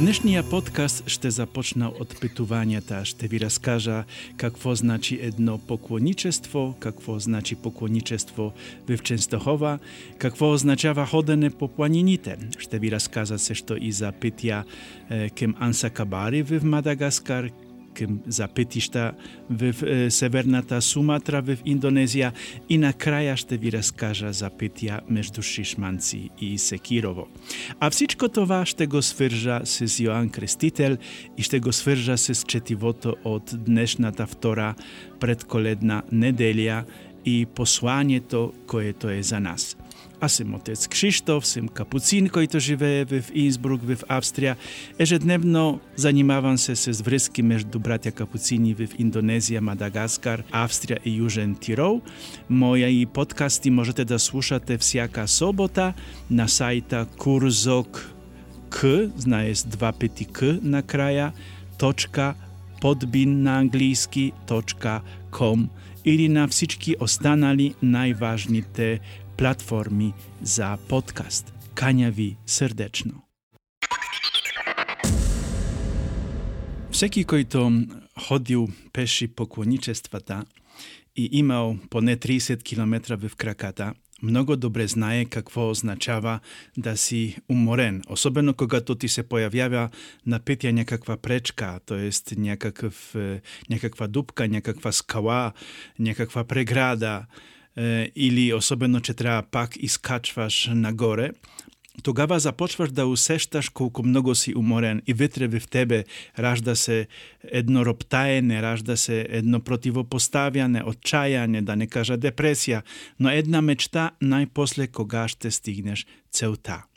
Днешниот подкаст ще започна од питувањата, ще ви раскажа какво значи едно поклоничество, какво значи поклоничество в Ченстохова, какво означава ходене по планините. Ще ви раскажа се што и за петја кем Анса Кабари в Мадагаскар, кем запетишта в северната Суматра в Индонезија и на краја ще ви раскажа за петја меѓу Шишманци и Секирово. А всичко това ще го свржа с Јоан Крестител и ще го свржа с четивото од днешната втора предколедна неделја и посланието което е за нас. Аз сум отец Кшиштоф, сум капуцин којто живее в Инсбрук, в Австрија. Ежедневно занимавам се с врски меѓу браќа капуцини в Индонезија, Мадагаскар, Австрија и Јужен Тирол. Моја и подкасти можете да слушате всяка собота на сајта Курзок К, знае с два пети К на краја, точка подбин на англиски, точка ком или на всички останали најважните платформи за подкаст. Кања ви срдечно. Всеки којто ходил пеши поклоничествата и имал поне 30 км в краката, многу добре знае какво означава да си уморен, особено когато ти се појавјава на петја некаква пречка, то есть некакв, некаква дупка, некаква скала, некаква преграда, или особено че треба пак искачваш нагоре, тогава започваш да усешташ колку многу си уморен и ветре в тебе ражда се едно роптаене, ражда се едно противопоставјане, отчајање, да не кажа депресија, но една мечта најпосле кога ще стигнеш целта.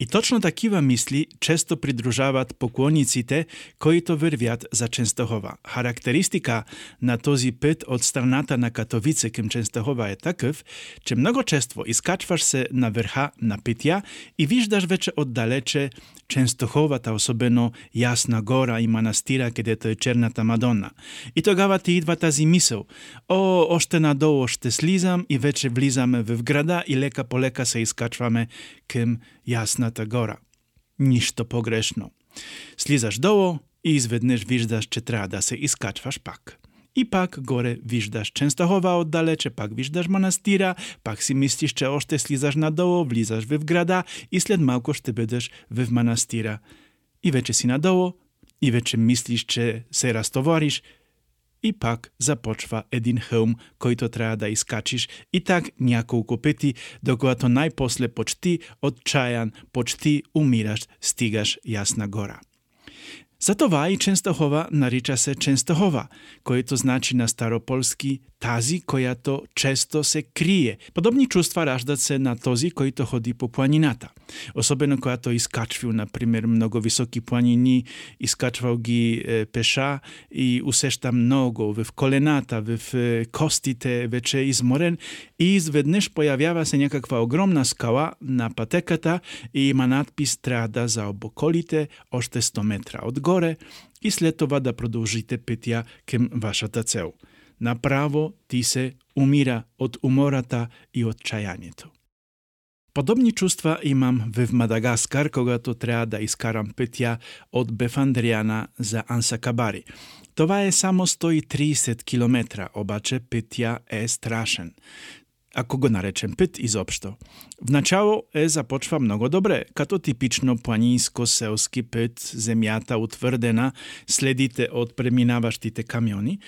И точно такива мисли често придружаваат поклониците кои-то вервјат за Ченстохова. Характеристика на този пет од страната на Катовице кем Ченстохова е такъв, че много често искачваш се на верха на петја и виждаш вече оддалече Ченстоховата, особено Јасна гора и манастира кадето е Черната Мадонна. И тогава ти идва тази мисел. О, оште надолу ще слизам и вече влизаме в града и лека по лека се искачваме кем Јасната гора. Ништо погрешно. Слизаш долу и изведнеш виждаш че треба да се искачваш пак. И пак горе виждаш Ченстахова оддалече, пак виждаш манастира, пак си мислиш че още слизаш надолу, влизаш в града и след малко ще бидеш в манастира. И вече си надолу, и вече мислиш че се растовариш, и пак започва един хълм, којто треба да искачиш и так няколку пети, докато најпосле почти отчаян, почти умираш, стигаш Јасна гора. Затова и Ченстохова нарича се Ченстохова, което значи на старополски тази, която често се крие. Подобни чувства раждат се на този, който ходи по планината. Особено когато изкачвил, например, много високи планини, изкачвал ги е, пеша и усеща много в колената, в е, костите, вече е изморен и изведнеш појавява се някаква огромна скала на патеката и има надпис трябва да заобоколите още 100 метра одгоре и след това да продолжите петја кем вашата цел – направо ти се умира од умората и од чајањето. Подобни чувства имам в Мадагаскар, когато треба да искарам петја од Бефандријана за Ансакабари. Това е само 130 километра, обаче петја е страшен ако го наречем пет изопшто. Вначало е започва многу добре, като типично планинско-селски пет, земјата утврдена, следите од преминаваштите камиони,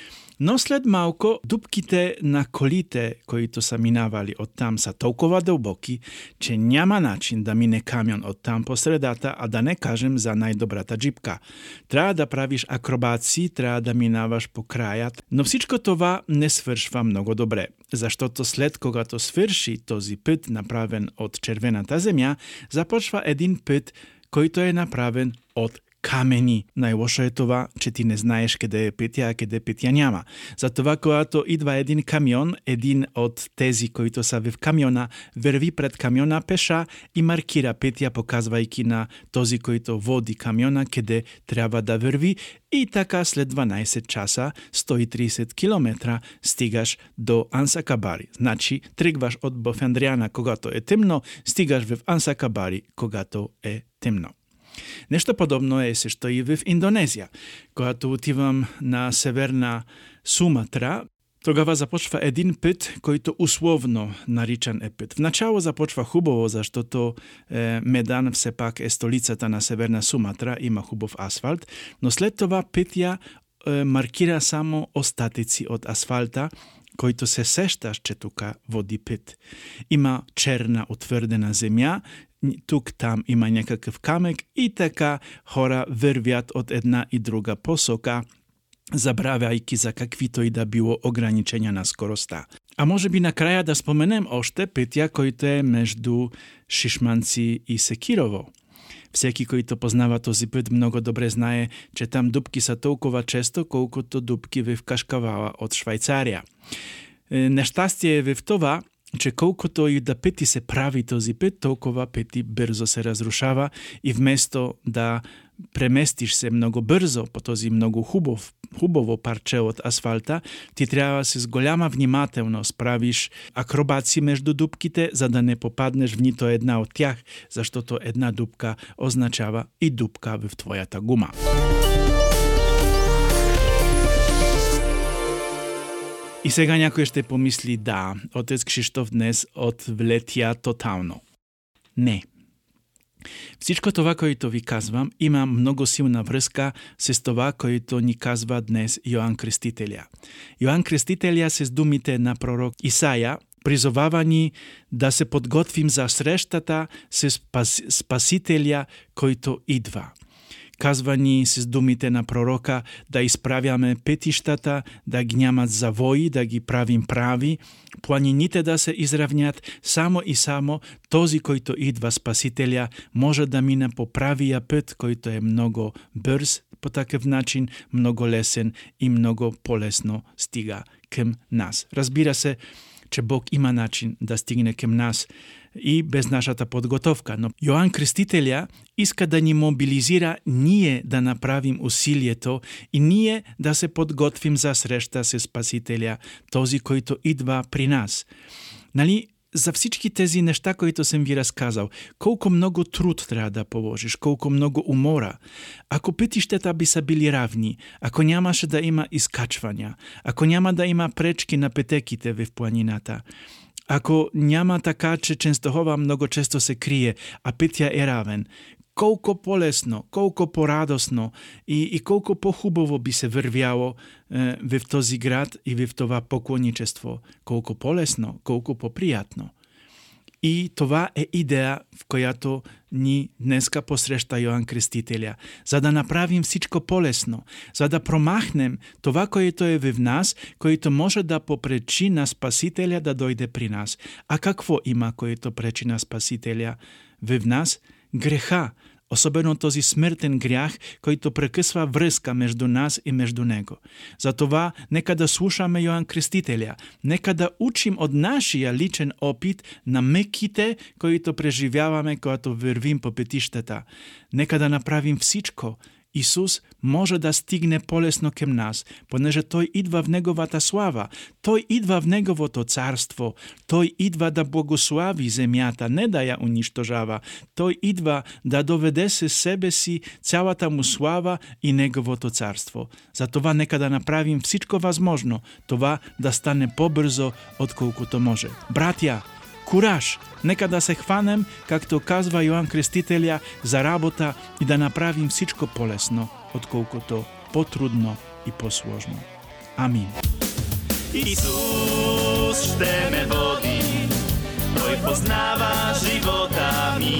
Но след малко дупките на колите кои са минавали од там са толкова дълбоки, че няма начин да мине камион од там по средата, а да не кажем за најдобрата джипка. Треба да правиш акробации, треба да минаваш по крајат, но всичко това не свршва многу добре, заштото след когато сврши този път направен од червената земја, започва един път който е направен од камени. Најлошо е това, че ти не знаеш каде е петја, а каде петја няма. Затова когато идва един камион, един од тези които са в камиона, верви пред камиона пеша и маркира петја, показвајки на този којто води камиона каде треба да верви и така след 12 часа, 130 км, стигаш до Ансакабари. Значи, тргваш од Бофендриана когато е темно, стигаш в Ансакабари когато е темно. Нешто подобно е се што и в Индонезија. Когато отивам на северна Суматра, Тогава започва един пит којто условно наричан е пит. Вначало започва хубаво, заштото е, Медан все пак е столицата на Северна Суматра, има хубав асфалт, но след това пит ја маркира само остатици од асфалта, којто се сешташ че тука води пит. Има черна утврдена земја, тук там има некаков камек и така хора врвјат од една и друга посока забравяјки за каквито и да било ограничења на скороста. А може би на краја да споменем оште петја којто е меѓу Шишманци и Секирово. Всеки кој познава този пет многу добре знае, че там дупки са толкова често колкото дупки во Кашкавала од Швајцарија. Нештастие е в това, че колкото и да пети се прави този пет, толкова пети брзо се разрушава и вместо да преместиш се многу брзо по този многу хубов, хубаво парче од асфалта, ти треба да се с голяма внимателност правиш акробаци меѓу дупките за да не попаднеш в нито една од тях, заштото една дупка означава и дупка в твојата гума. И сега някој ще помисли да, отец Кшиштоф днес отвлетја тотално. Не, Всичко това, което ви казвам, има много силна връзка с това, което ни казва днес Йоанн Крестителя. Йоанн Крестителя с думите на пророк Исаја призовава ни да се подготвим за срещата с Спасителя, който идва – Казва ни с думите на пророка да исправяме петиштата, да ги нямат завои, да ги правим прави, планините да се изравнят, само и само този, който идва Спасителя, може да мине по правија пет който е многу брз по таков начин многу лесен и многу полесно стига кем нас. Разбира се, че Бог има начин да стигне кем нас и без нашата подготовка. Но Јоан Крстителја иска да ни мобилизира ние да направим усилието и ние да се подготвим за среща со Спасителја, този којто идва при нас. Нали, за всички тези нешта които съм ви разказал, колко много труд трябва да положиш, колко много умора. Ако пътищата би са били равни, ако нямаше да има изкачвания, ако няма да има пречки на петеките в планината, ако няма така, че Ченстохова много често се крие, а петја е равен, колко полесно, колко порадосно и, и колко похубаво би се врвјало е, в този град и в това поклоничество. Колко полесно, колко попријатно. И това е идеја в којато ни днеска посреща Јоан Крестителја, за да направим всичко полесно, за да промахнем това което е в нас, което може да попречи на Спасителја да дојде при нас. А какво има което пречи на Спасителја в нас? Греха, особено този смртен грях, којто прекъсва врска меѓу нас и меѓу него. Затова нека да слушаме Јоан Крстителја, нека да учим од нашиот личен опит на меките кои преживяваме когато вървим по петиштата. Нека да направим всичко Исус може да стигне полесно кем нас, понеже Тој идва в Неговата слава, Тој идва в Неговото царство, Тој идва да благослави земјата, не да ја уништожава, Тој идва да доведе се себе си цялата му слава и Неговото царство. Затова нека да направим всичко возможно, това да стане побрзо отколкото може. Братја, Кураж! Нека да се хванем, както казва Јоан Крестителја, за работа и да направим всичко полесно, отколкото потрудно и посложно. Амин. Исус ще ме води, Той познава живота ми.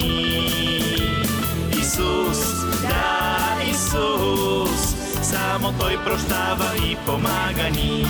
Исус, да, Исус, само Той прощава и помага ни.